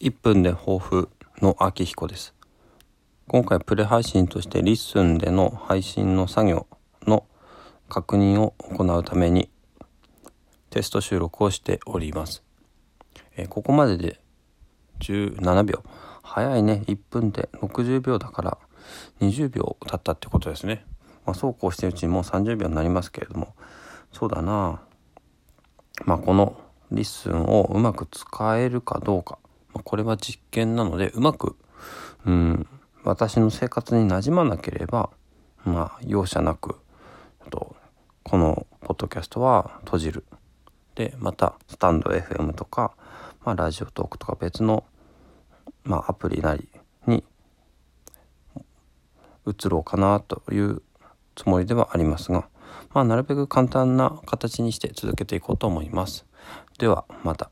1分で抱負の秋彦です。今回プレ配信としてリッスンでの配信の作業の確認を行うためにテスト収録をしております、え、ここまでで17秒。早いね。1分で60秒だから20秒経ったってことですね。まあ、そうこうしてるうちにもう30秒になりますけれども。そうだな。まあこのリッスンをうまく使えるかどうか、これは実験なのでうまくうん私の生活になじまなければまあ容赦なくとこのポッドキャストは閉じるでまたスタンド FM とか、まあ、ラジオトークとか別の、まあ、アプリなりに移ろうかなというつもりではありますが、まあ、なるべく簡単な形にして続けていこうと思います。ではまた。